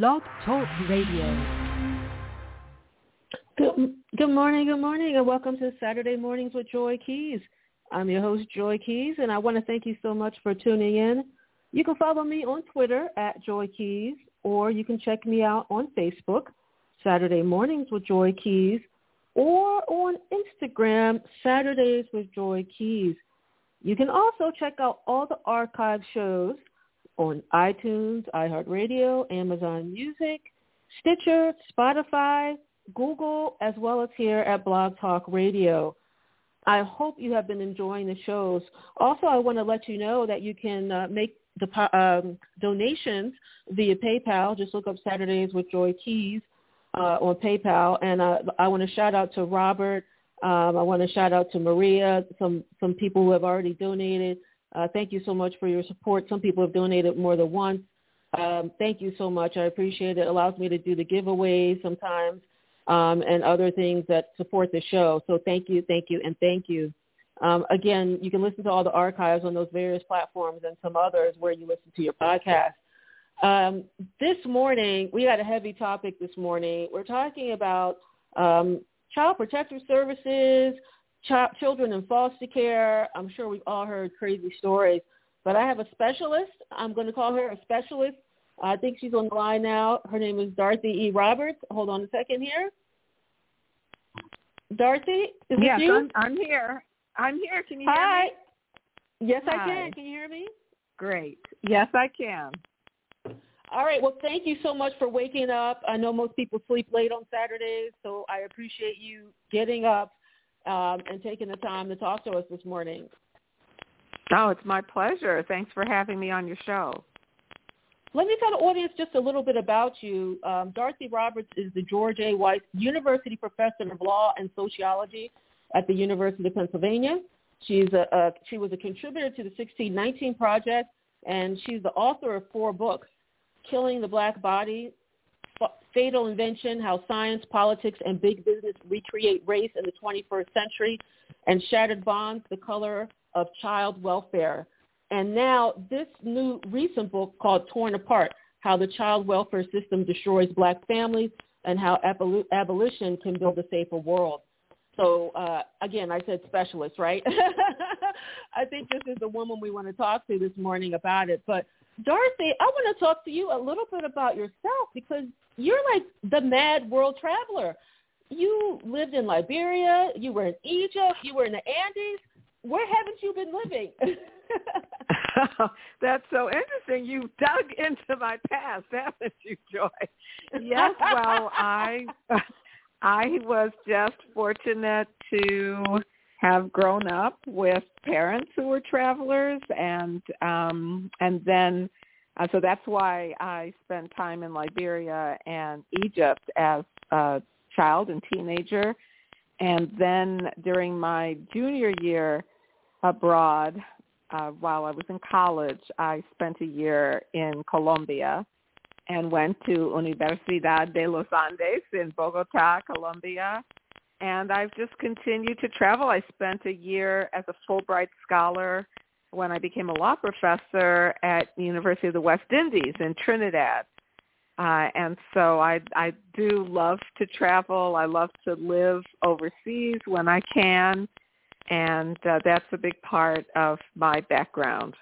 Blog Talk Radio. Good, good morning, good morning, and welcome to Saturday Mornings with Joy Keys. I'm your host, Joy Keys, and I want to thank you so much for tuning in. You can follow me on Twitter at Joy Keys, or you can check me out on Facebook, Saturday Mornings with Joy Keys, or on Instagram, Saturdays with Joy Keys. You can also check out all the archive shows on iTunes, iHeartRadio, Amazon Music, Stitcher, Spotify, Google, as well as here at Blog Talk Radio. I hope you have been enjoying the shows. Also, I want to let you know that you can uh, make the, um, donations via PayPal. Just look up Saturdays with Joy Keys uh, on PayPal. And uh, I want to shout out to Robert. Um, I want to shout out to Maria, some, some people who have already donated. Uh, thank you so much for your support. Some people have donated more than once. Um, thank you so much. I appreciate it. It allows me to do the giveaways sometimes um, and other things that support the show. So thank you, thank you, and thank you. Um, again, you can listen to all the archives on those various platforms and some others where you listen to your podcast. Um, this morning, we had a heavy topic this morning. We're talking about um, child protective services, ch- children in foster care. I'm sure we've all heard crazy stories, but I have a specialist. I'm going to call her a specialist I think she's on the line now. Her name is Dorothy E. Roberts. Hold on a second here. Dorothy, is yes, you? I'm, I'm here. I'm here. Can you Hi. hear me? Hi. Yes, Hi. I can. Can you hear me? Great. Yes, I can. All right. Well, thank you so much for waking up. I know most people sleep late on Saturdays, so I appreciate you getting up um, and taking the time to talk to us this morning. Oh, it's my pleasure. Thanks for having me on your show. Let me tell the audience just a little bit about you. Um, Dorothy Roberts is the George A. Weiss University Professor of Law and Sociology at the University of Pennsylvania. She's a, a, she was a contributor to the 1619 Project, and she's the author of four books, Killing the Black Body, Fatal Invention, How Science, Politics, and Big Business Recreate Race in the 21st Century, and Shattered Bonds, The Color of Child Welfare. And now this new recent book called Torn Apart, How the Child Welfare System Destroys Black Families and How Abol- Abolition Can Build a Safer World. So uh, again, I said specialist, right? I think this is the woman we want to talk to this morning about it. But Dorothy, I want to talk to you a little bit about yourself because you're like the mad world traveler. You lived in Liberia, you were in Egypt, you were in the Andes. Where haven't you been living? That's so interesting. You dug into my past, haven't you, Joy? Yes. Well, I I was just fortunate to have grown up with parents who were travelers, and um, and then uh, so that's why I spent time in Liberia and Egypt as a child and teenager, and then during my junior year abroad, uh, while I was in college, I spent a year in Colombia and went to Universidad de los Andes in Bogota, Colombia. And I've just continued to travel. I spent a year as a Fulbright scholar when I became a law professor at the University of the West Indies in Trinidad. Uh, and so I, I do love to travel. I love to live overseas when I can and uh, that's a big part of my background.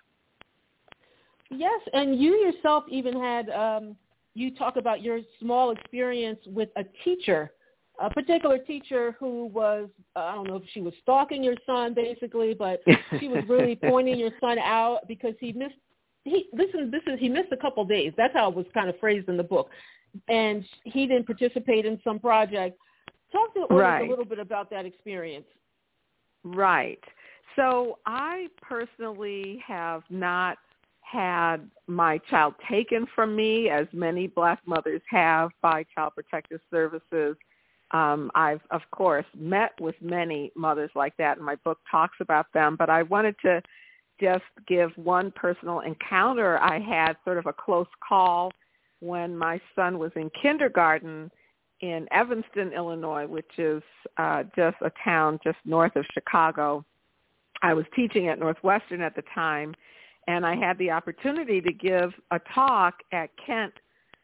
Yes, and you yourself even had um, you talk about your small experience with a teacher, a particular teacher who was I don't know if she was stalking your son basically, but she was really pointing your son out because he missed he listen this is he missed a couple days. That's how it was kind of phrased in the book, and he didn't participate in some project. Talk to us right. a little bit about that experience. Right. So I personally have not had my child taken from me as many black mothers have by child protective services. Um, I've, of course, met with many mothers like that, and my book talks about them. But I wanted to just give one personal encounter I had, sort of a close call, when my son was in kindergarten in Evanston, Illinois, which is uh, just a town just north of Chicago. I was teaching at Northwestern at the time, and I had the opportunity to give a talk at Kent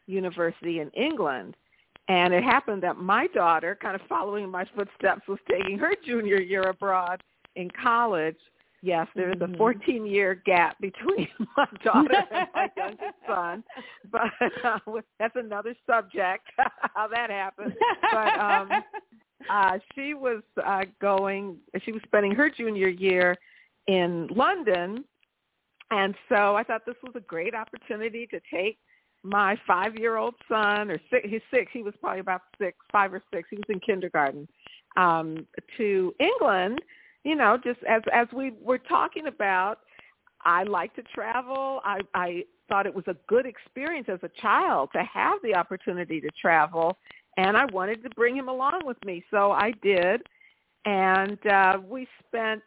University in England. And it happened that my daughter, kind of following my footsteps, was taking her junior year abroad in college. Yes, there is a 14-year mm-hmm. gap between my daughter and my youngest son, but uh, that's another subject how that happened. But um, uh, she was uh, going, she was spending her junior year in London, and so I thought this was a great opportunity to take my five-year-old son, or six, he's six, he was probably about six, five or six, he was in kindergarten, um, to England, you know, just as as we were talking about, I like to travel. I, I thought it was a good experience as a child to have the opportunity to travel, and I wanted to bring him along with me, so I did, and uh, we spent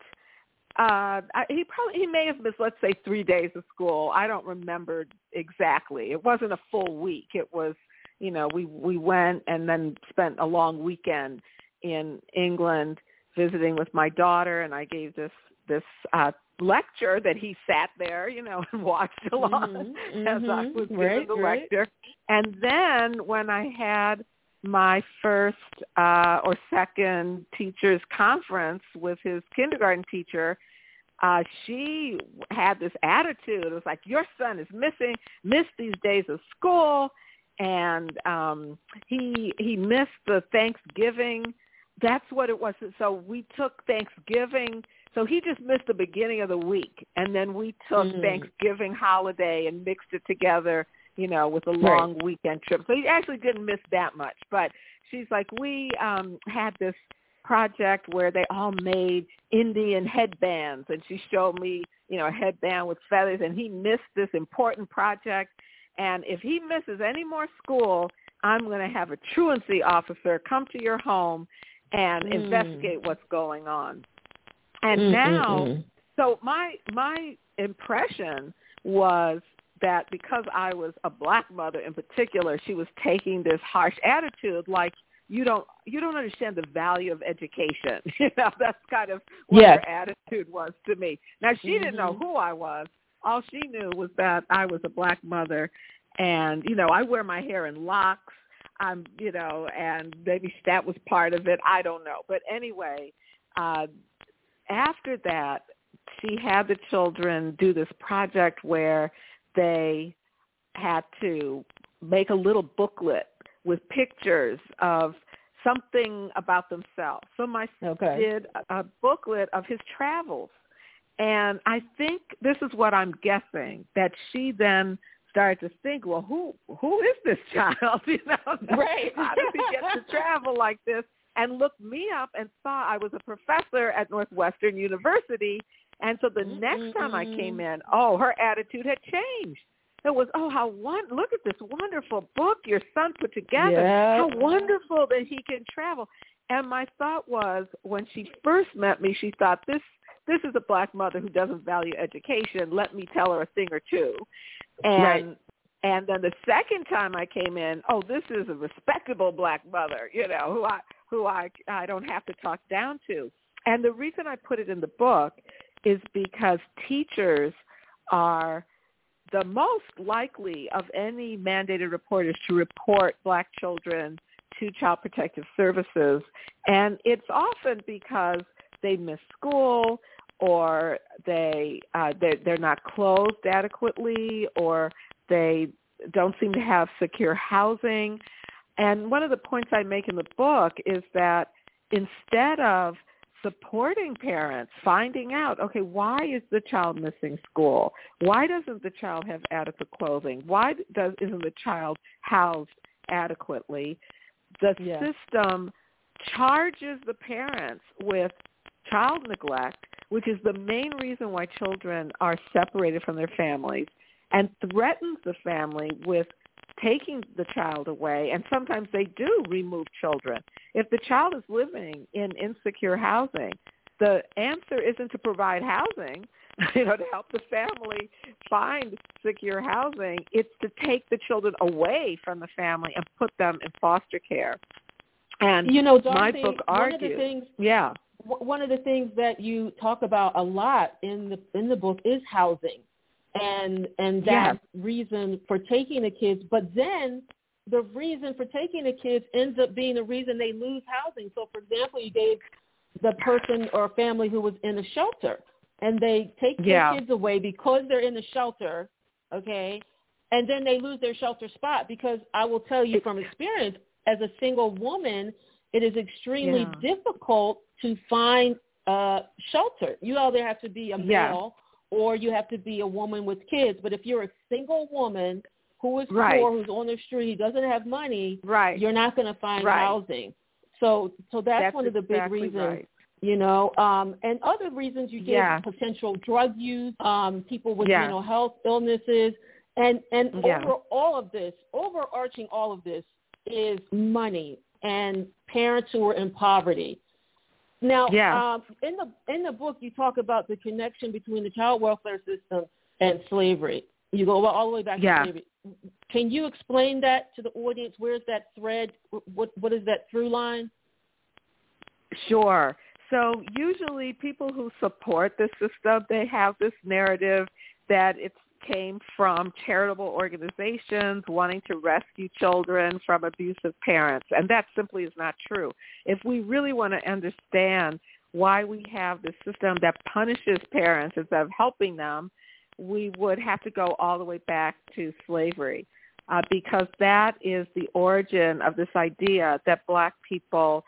uh he probably he may have missed let's say three days of school. I don't remember exactly. It wasn't a full week. It was you know we we went and then spent a long weekend in england visiting with my daughter and i gave this this uh lecture that he sat there you know and watched along mm-hmm, as i was giving right, the right. lecture. And then when i had my first uh, or second teachers conference with his kindergarten teacher, uh, she had this attitude. It was like, your son is missing, missed these days of school, and um, he he missed the Thanksgiving. That's what it was. So we took Thanksgiving. So he just missed the beginning of the week, and then we took mm. Thanksgiving holiday and mixed it together, you know, with a long right. weekend trip. So he actually didn't miss that much. But she's like, we um, had this project where they all made Indian headbands and she showed me, you know, a headband with feathers and he missed this important project and if he misses any more school, I'm going to have a truancy officer come to your home and mm. investigate what's going on. And Mm-mm-mm. now mm. so my my impression was that because I was a black mother in particular, she was taking this harsh attitude like you don't you don't understand the value of education. You know, that's kind of what yes. her attitude was to me. Now she mm-hmm. didn't know who I was. All she knew was that I was a black mother and, you know, I wear my hair in locks. I'm, you know, and maybe that was part of it. I don't know. But anyway, uh after that, she had the children do this project where they had to make a little booklet with pictures of something about themselves. So my okay. did a, a booklet of his travels. And I think this is what I'm guessing that she then started to think, well, who who is this child? You know, right? How does he get to travel like this? And looked me up and saw I was a professor at Northwestern University. And so the mm next time I came in, oh, her attitude had changed. It was, oh, how one look at this wonderful book your son put together. Yeah. How wonderful that he can travel. And my thought was, when she first met me, she thought this this is a black mother who doesn't value education. Let me tell her a thing or two. And right. and then the second time I came in, oh, this is a respectable black mother, you know, who I who I I don't have to talk down to. And the reason I put it in the book is because teachers are the most likely of any mandated reporters to report black children to Child Protective Services. And it's often because they miss school or they uh, they're, they're not clothed adequately or they don't seem to have secure housing. And one of the points I make in the book is that instead of supporting parents, finding out, okay, why is the child missing school? Why doesn't the child have adequate clothing? Why does, isn't the child housed adequately? The Yeah. system charges the parents with child neglect, which is the main reason why children are separated from their families, and threatens the family with taking the child away, and sometimes they do remove children. If the child is living in insecure housing, the answer isn't to provide housing, you know, to help the family find secure housing. It's to take the children away from the family and put them in foster care. And you know, my Dorothy, book one argues, of the things yeah, one of the things that you talk about a lot in the in the book is housing and and that reason for taking the kids, but then the reason for taking the kids ends up being the reason they lose housing. So, for example, you gave the person or family who was in a shelter, and they take Yeah. their kids away because they're in the shelter, okay, and then they lose their shelter spot because I will tell you from experience, as a single woman, it is extremely Yeah. difficult to find uh, shelter. You either have to be a Yeah. Or you have to be a woman with kids. But if you're a single woman who is Right. poor, who's on the street, doesn't have money, Right. you're not going to find Right. housing. So, so that's, That's one of the exactly big reasons. right. You know, um, and other reasons you get Yeah. potential drug use, um, people with Yeah. mental health illnesses, and and Yeah. over all of this, overarching all of this is money and parents who are in poverty. Now, Yeah. um, in the in the book, you talk about the connection between the child welfare system and slavery. You go all the way back Yeah. to slavery. Can you explain that to the audience? Where's that thread? What what is that through line? Sure. So usually people who support the system, they have this narrative that it came from charitable organizations wanting to rescue children from abusive parents. And that simply is not true. If we really want to understand why we have this system that punishes parents instead of helping them, we would have to go all the way back to slavery. Uh, because that is the origin of this idea that black people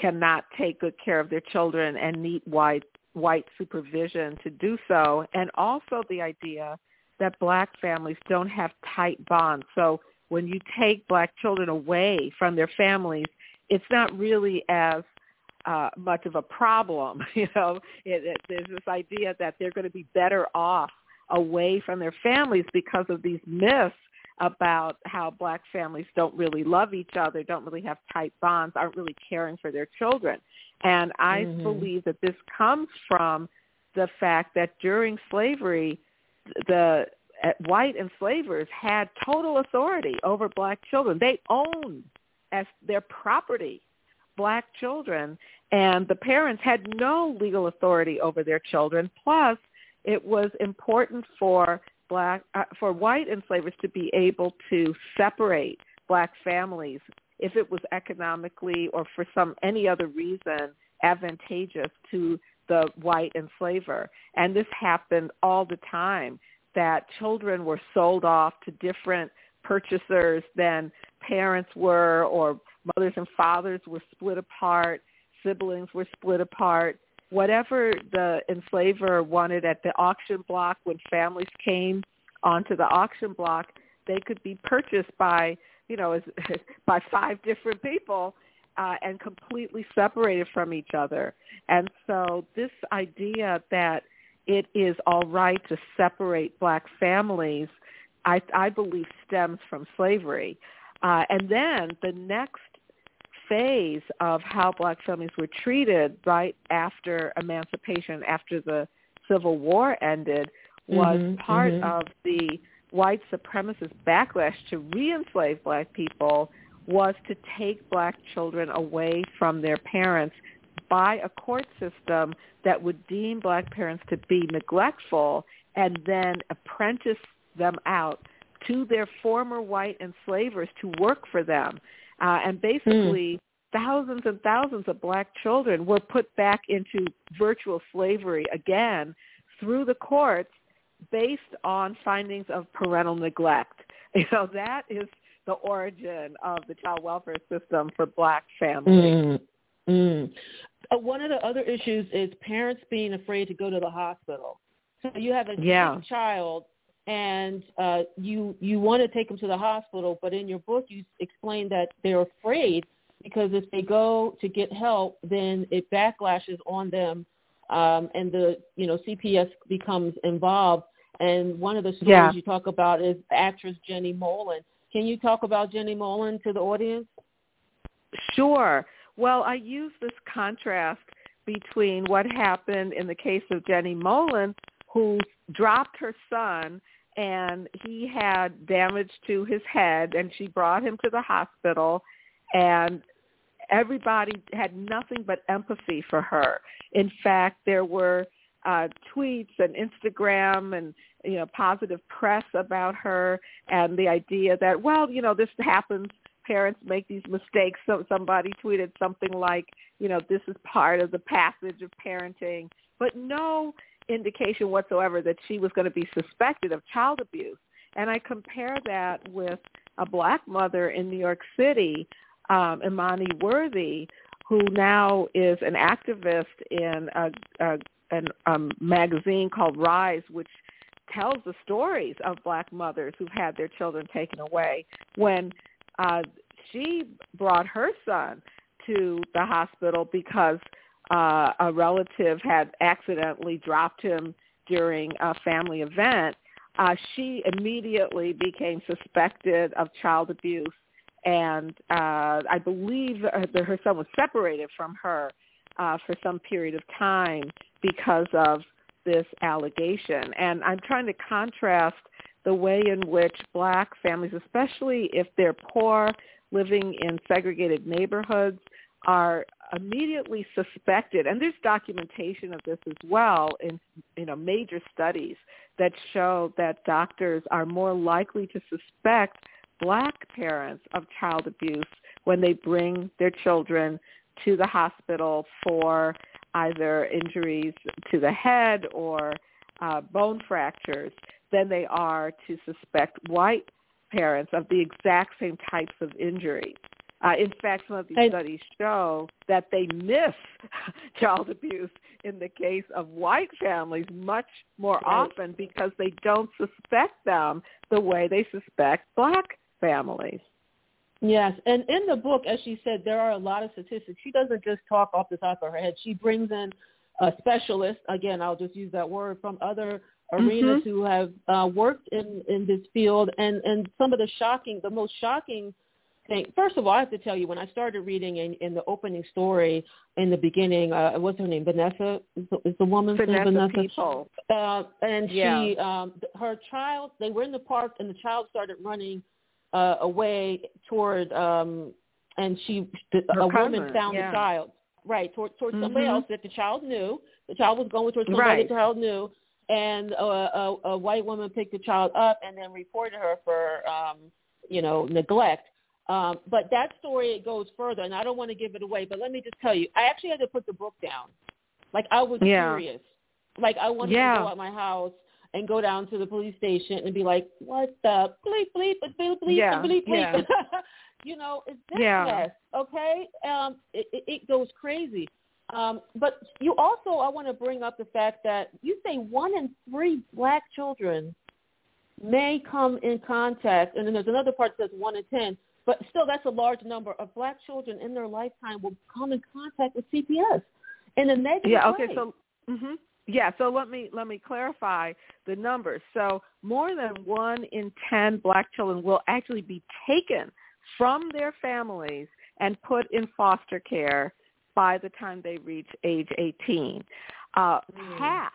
cannot take good care of their children and need white white supervision to do so and also the idea that black families don't have tight bonds so when you take black children away from their families it's not really as uh, much of a problem you know it, it, there's this idea that they're going to be better off away from their families because of these myths about how black families don't really love each other, don't really have tight bonds, aren't really caring for their children. And I Mhm. believe that this comes from the fact that during slavery, the uh, white enslavers had total authority over black children. They owned as their property black children, and the parents had no legal authority over their children. Plus, it was important for black uh, for white enslavers to be able to separate black families if it was economically or for some any other reason advantageous to the white enslaver. And this happened all the time that children were sold off to different purchasers than parents were or mothers and fathers were split apart siblings were split apart. Whatever the enslaver wanted at the auction block when families came onto the auction block, they could be purchased by, you know, by five different people uh, and completely separated from each other. And so this idea that it is all right to separate black families, I, I believe stems from slavery. Uh, and then the next phase of how black families were treated right after emancipation, after the Civil War ended, was Mhm, part mhm. of the white supremacist backlash to re-enslave black people was to take black children away from their parents by a court system that would deem black parents to be neglectful and then apprentice them out to their former white enslavers to work for them. Uh, and basically, thousands and thousands of black children were put back into virtual slavery again through the courts based on findings of parental neglect. You know, that is the origin of the child welfare system for black families. Mm. Mm. Uh, one of the other issues is parents being afraid to go to the hospital. So you have a Yeah. child, and uh, you you want to take them to the hospital, but in your book you explain that they're afraid because if they go to get help, then it backlashes on them, um, and the you know CPS becomes involved. And one of the stories Yeah. you talk about is actress Jenny Mollen. Can you talk about Jenny Mollen to the audience? Sure. Well, I use this contrast between what happened in the case of Jenny Mollen, who dropped her son and he had damage to his head and she brought him to the hospital and everybody had nothing but empathy for her. In fact, there were uh, tweets and Instagram and you know positive press about her and the idea that well you know this happens parents make these mistakes. So somebody tweeted something like you know this is part of the passage of parenting. But no indication whatsoever that she was going to be suspected of child abuse. And i compare that with a black mother in new york city um imani worthy who now is an activist in a, a an um, magazine called Rise, which tells the stories of black mothers who've had their children taken away. When uh, she brought her son to the hospital because uh, a relative had accidentally dropped him during a family event, uh, she immediately became suspected of child abuse, and uh, I believe that her son was separated from her uh, for some period of time because of this allegation. And I'm trying to contrast the way in which black families, especially if they're poor, living in segregated neighborhoods, are immediately suspected, and there's documentation of this as well in you know major studies that show that doctors are more likely to suspect black parents of child abuse when they bring their children to the hospital for either injuries to the head or uh, bone fractures than they are to suspect white parents of the exact same types of injuries. Uh, in fact, some of these and, studies show that they miss child abuse in the case of white families much more right. often because they don't suspect them the way they suspect black families. Yes, and in the book, as she said, there are a lot of statistics. She doesn't just talk off the top of her head. She brings in a specialist. Again, I'll just use that word from other arenas mm-hmm. who have uh, worked in in this field, and and some of the shocking, the most shocking thing. First of all, I have to tell you, when I started reading in, in the opening story in the beginning, uh, what's her name? Vanessa is the, woman's Vanessa name? Vanessa Peoples. Uh, and yeah. she, um, her child, they were in the park, and the child started running uh, away toward um and she the, a woman found yeah. the child right toward toward mm-hmm. somebody else that the child knew the child was going towards somebody right. the child knew and a, a, a white woman picked the child up and then reported her for um you know neglect um but that story it goes further and i don't want to give it away but let me just tell you i actually had to put the book down like i was yeah. curious like i wanted yeah. to go at my house and go down to the police station and be like, what the bleep, bleep, bleep, bleep, yeah, bleep, bleep. Yeah. you know, it's this yeah. okay? Um, it, it, it goes crazy. Um, but you also, I want to bring up the fact that you say one in three black children may come in contact, and then there's another part that says one in ten, but still that's a large number of black children in their lifetime will come in contact with CPS in a negative yeah, okay, way. so mm-hmm. Yeah, so let me let me clarify the numbers. So more than one in ten black children will actually be taken from their families and put in foster care by the time they reach age 18. Uh, mm. Half,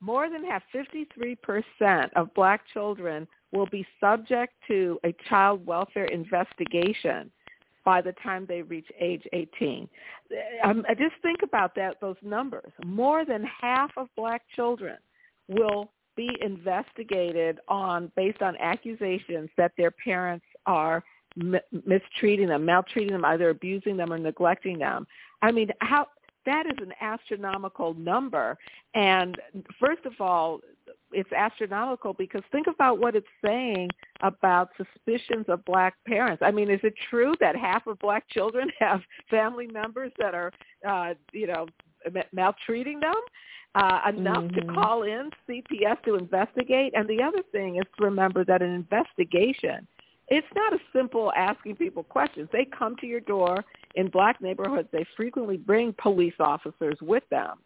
more than half, 53% of black children will be subject to a child welfare investigation by the time they reach age 18. Um, just think about that, those numbers. More than half of black children will be investigated on based on accusations that their parents are m- mistreating them, maltreating them, either abusing them or neglecting them. I mean, how that is an astronomical number. And first of all, it's astronomical because think about what it's saying about suspicions of black parents. I mean, is it true that half of black children have family members that are, uh, you know, maltreating them? Uh, enough mm-hmm. to call in CPS to investigate. And the other thing is to remember that an investigation, it's not as simple asking people questions. They come to your door in black neighborhoods. They frequently bring police officers with them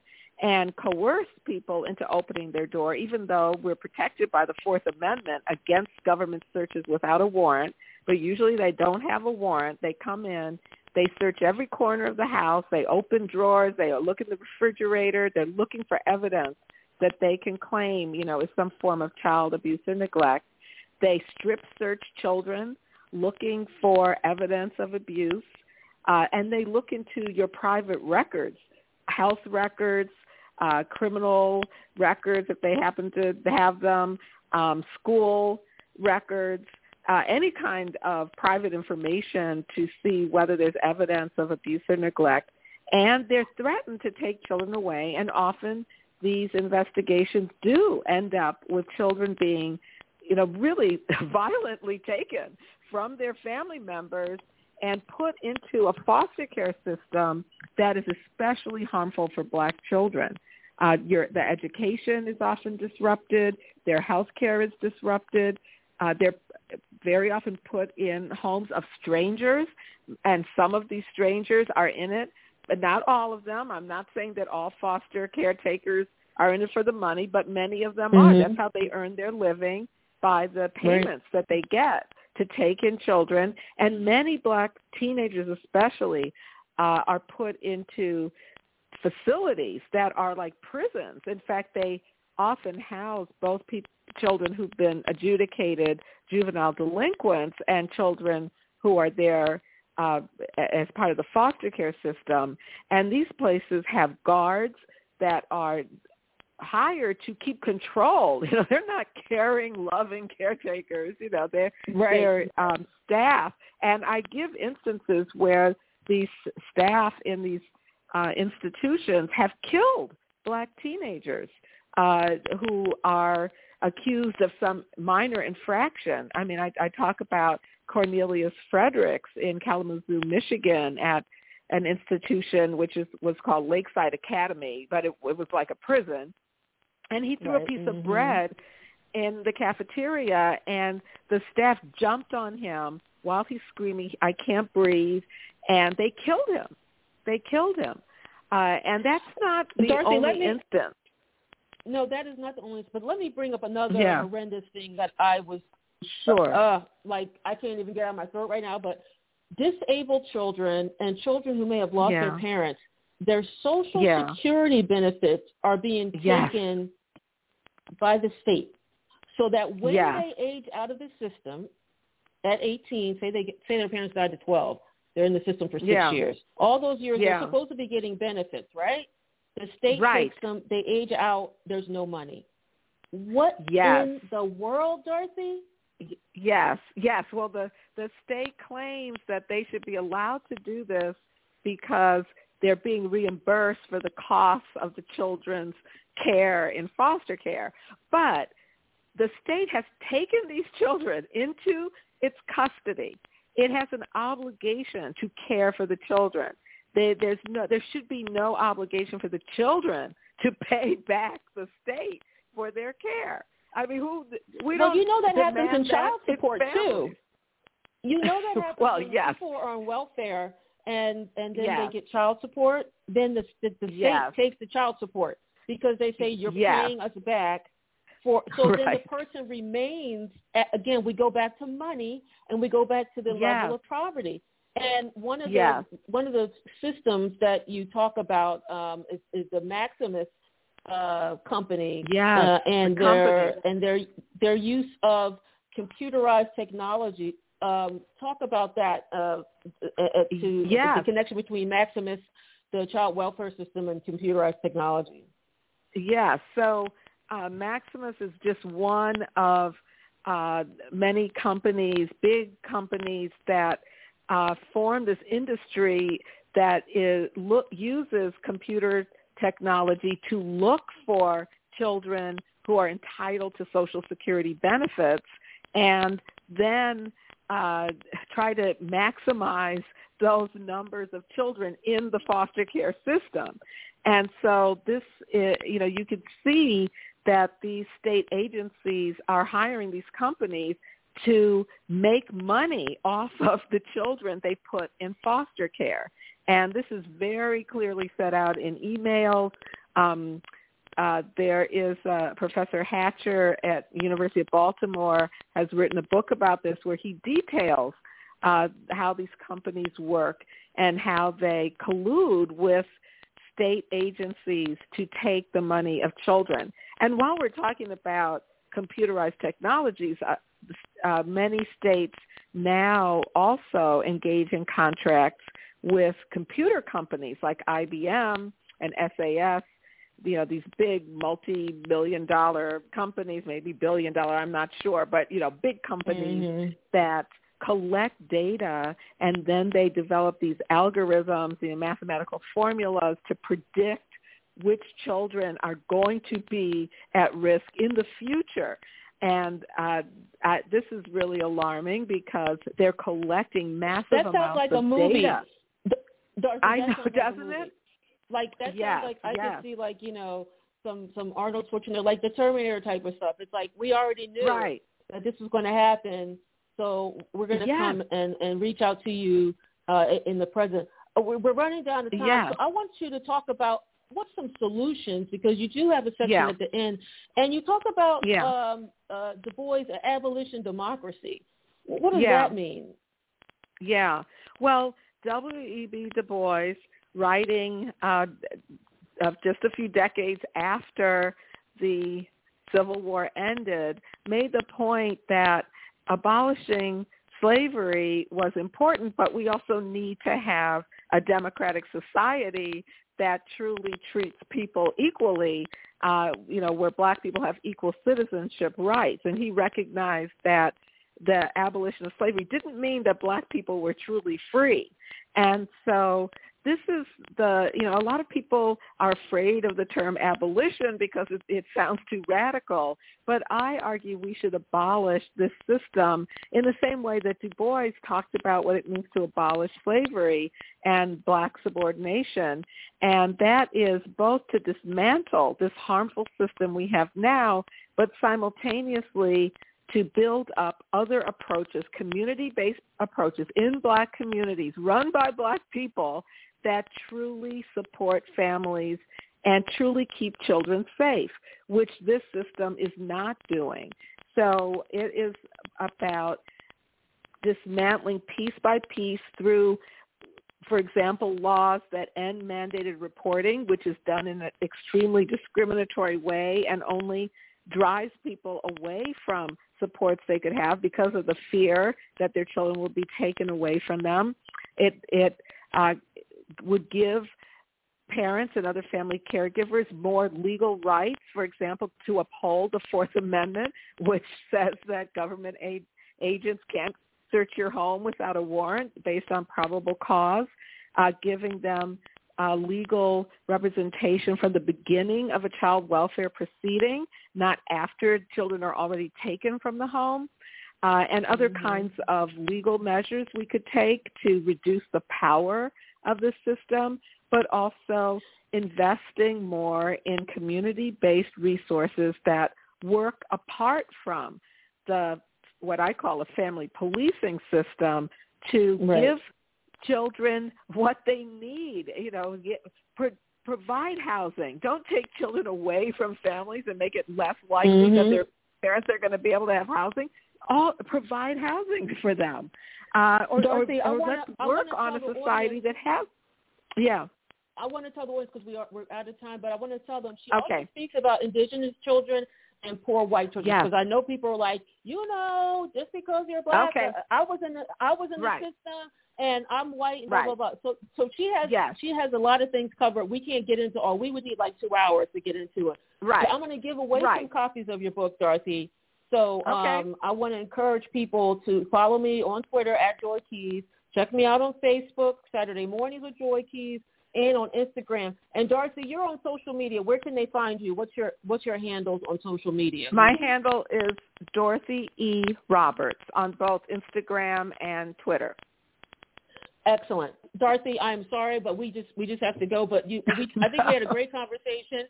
and coerce people into opening their door, even though we're protected by the Fourth Amendment against government searches without a warrant. But usually they don't have a warrant. They come in, they search every corner of the house, they open drawers, they look in the refrigerator, they're looking for evidence that they can claim, you know, is some form of child abuse or neglect. They strip search children looking for evidence of abuse, uh, and they look into your private records, health records, uh, criminal records if they happen to have them, um, school records, uh, any kind of private information to see whether there's evidence of abuse or neglect. And they're threatened to take children away, and often these investigations do end up with children being, you know, really violently taken from their family members and put into a foster care system that is especially harmful for black children. Uh, your, the education is often disrupted. Their health care is disrupted. Uh, they're very often put in homes of strangers, and some of these strangers are in it, but not all of them. I'm not saying that all foster caretakers are in it for the money, but many of them mm-hmm. are. That's how they earn their living by the payments right. that they get to take in children. And many black teenagers especially uh, are put into facilities that are like prisons. In fact, they often house both people, children who've been adjudicated juvenile delinquents and children who are there uh, as part of the foster care system. And these places have guards that are hired to keep control. You know, they're not caring, loving caretakers. You know, they're right. they're um, staff. And I give instances where these staff in these uh, institutions have killed black teenagers uh, who are accused of some minor infraction. I mean, I, I talk about Cornelius Fredericks in Kalamazoo, Michigan, at an institution which is was called Lakeside Academy, but it, it was like a prison. And he threw right. a piece mm-hmm. of bread in the cafeteria, and the staff jumped on him while he's screaming, "I can't breathe!" and they killed him. They killed him, uh, and that's not the Dorothy, only me, instance. No, that is not the only. But let me bring up another yeah. horrendous thing that I was sure. Uh, like I can't even get out of my throat right now. But disabled children and children who may have lost yeah. their parents, their social yeah. security benefits are being taken by the state, so that when yes. they age out of the system at 18, say they get, say their parents died at 12, they're in the system for six yeah. years. All those years yeah. they're supposed to be getting benefits, right? The state right. takes them, they age out, there's no money. What yes. in the world, Dorothy? Yes, yes. Well, the the state claims that they should be allowed to do this because they're being reimbursed for the costs of the children's care in foster care. But the state has taken these children into its custody. It has an obligation to care for the children. They, there's no, there should be no obligation for the children to pay back the state for their care. I mean, who we well, don't. you know that happens in child support too. You know that happens well, when yes. people are on welfare and and then yes. they get child support. Then the the, the state yes. takes the child support because they say you're yes. paying us back for. So right. then the person remains. At, again, we go back to money and we go back to the level of poverty. And one of the one of the systems that you talk about um, is, is the Maximus uh, company yes, uh, and the their company. and their their use of computerized technology. Um, talk about that uh, uh, to yes. the connection between Maximus, the child welfare system, and computerized technology. Yeah, So uh, Maximus is just one of uh, many companies, big companies that uh, form this industry that is look, uses computer technology to look for children who are entitled to Social Security benefits and then uh, try to maximize those numbers of children in the foster care system. And so this, is, you know, you could see that these state agencies are hiring these companies to make money off of the children they put in foster care. And this is very clearly set out in emails. Um, uh, there is uh, Professor Hatcher at University of Baltimore has written a book about this where he details uh, how these companies work and how they collude with state agencies to take the money of children. And while we're talking about computerized technologies, uh, uh, many states now also engage in contracts with computer companies like IBM and SAS you know these big multi-million dollar companies, maybe billion dollar, I'm not sure, but you know big companies mm-hmm. that collect data and then they develop these algorithms, you know, mathematical formulas to predict which children are going to be at risk in the future. And uh, uh, this is really alarming because they're collecting massive that sounds like of a movie. data. Darcy, I know, doesn't like it? Like that yes, sounds like I yes. could see like you know some some Arnold Schwarzenegger like the Terminator type of stuff. It's like we already knew Right. that this was going to happen, so we're going to Yes. come and and reach out to you uh, in the present. Uh, We're, running down the time, so I want you to talk about what's some solutions because you do have a section Yeah. at the end, and you talk about Yeah. um, uh, Du Bois' abolition democracy. What does Yeah. that mean? Yeah. Well, W.E.B. Du Bois, writing uh, of just a few decades after the Civil War ended, made the point that abolishing slavery was important, but we also need to have a democratic society that truly treats people equally, uh, you know, where black people have equal citizenship rights. And he recognized that the abolition of slavery didn't mean that black people were truly free. And so this is the, you know, a lot of people are afraid of the term abolition because it, it sounds too radical. But I argue we should abolish this system in the same way that Du Bois talked about what it means to abolish slavery and black subordination. And that is both to dismantle this harmful system we have now, but simultaneously to build up other approaches, community-based approaches in black communities run by black people that truly support families and truly keep children safe, which this system is not doing. So it is about dismantling piece by piece through, for example, laws that end mandated reporting, which is done in an extremely discriminatory way and only drives people away from supports they could have because of the fear that their children will be taken away from them. It it uh, would give parents and other family caregivers more legal rights, for example, to uphold the Fourth Amendment, which says that government aid, agents can't search your home without a warrant based on probable cause, uh, giving them uh, legal representation from the beginning of a child welfare proceeding, not after children are already taken from the home, uh, and other Mhm. kinds of legal measures we could take to reduce the power of the system, but also investing more in community-based resources that work apart from the what I call a family policing system to Right. give children what they need. You know, get, pro- provide housing. Don't take children away from families and make it less likely that Mhm. their parents are going to be able to have housing. All provide housing for them, uh, or, Dorothy, or, or wanna- let's work on a society that has. Yeah. I want to tell the audience because we are we're out of time, but I want to tell them she Okay. also speaks about indigenous children and poor white children Yes. because I know people are like, you know, just because you're black, Okay. uh, I was in the I was in Right. the system and I'm white, and blah Right. blah blah. So so she has Yes. she has a lot of things covered. We can't get into all. We would need like two hours to get into it. Right. So I'm going to give away some copies of your book, Dorothy. So Okay. um, I want to encourage people to follow me on Twitter at Joy Keys. Check me out on Facebook, Saturday Mornings with Joy Keys, and on Instagram. And Dorothy, you're on social media. Where can they find you? What's your What's your handles on social media? My handle is Dorothy E. Roberts on both Instagram and Twitter. Excellent, Dorothy. I'm sorry, but we just we just have to go. But you, we, I think we had a great conversation.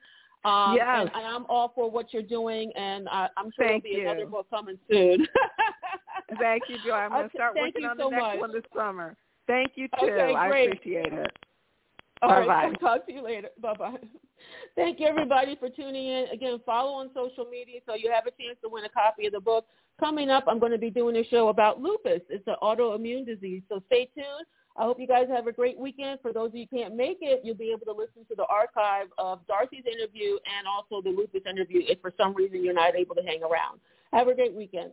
Um, Yes. and, and I'm all for what you're doing, and I, I'm sure Thank there'll be you. another book coming soon. Thank you, Joy. I'm going to start working on so the next much. one this summer. Thank you too. Okay, I appreciate it. All right, Bye-bye. I'll talk to you later. Bye bye. Thank you everybody for tuning in. Again, follow on social media so you have a chance to win a copy of the book. Coming up, I'm going to be doing a show about lupus. It's an autoimmune disease, so stay tuned. I hope you guys have a great weekend. For those of you who can't make it, you'll be able to listen to the archive of Darcy's interview and also the lupus interview if for some reason you're not able to hang around. Have a great weekend.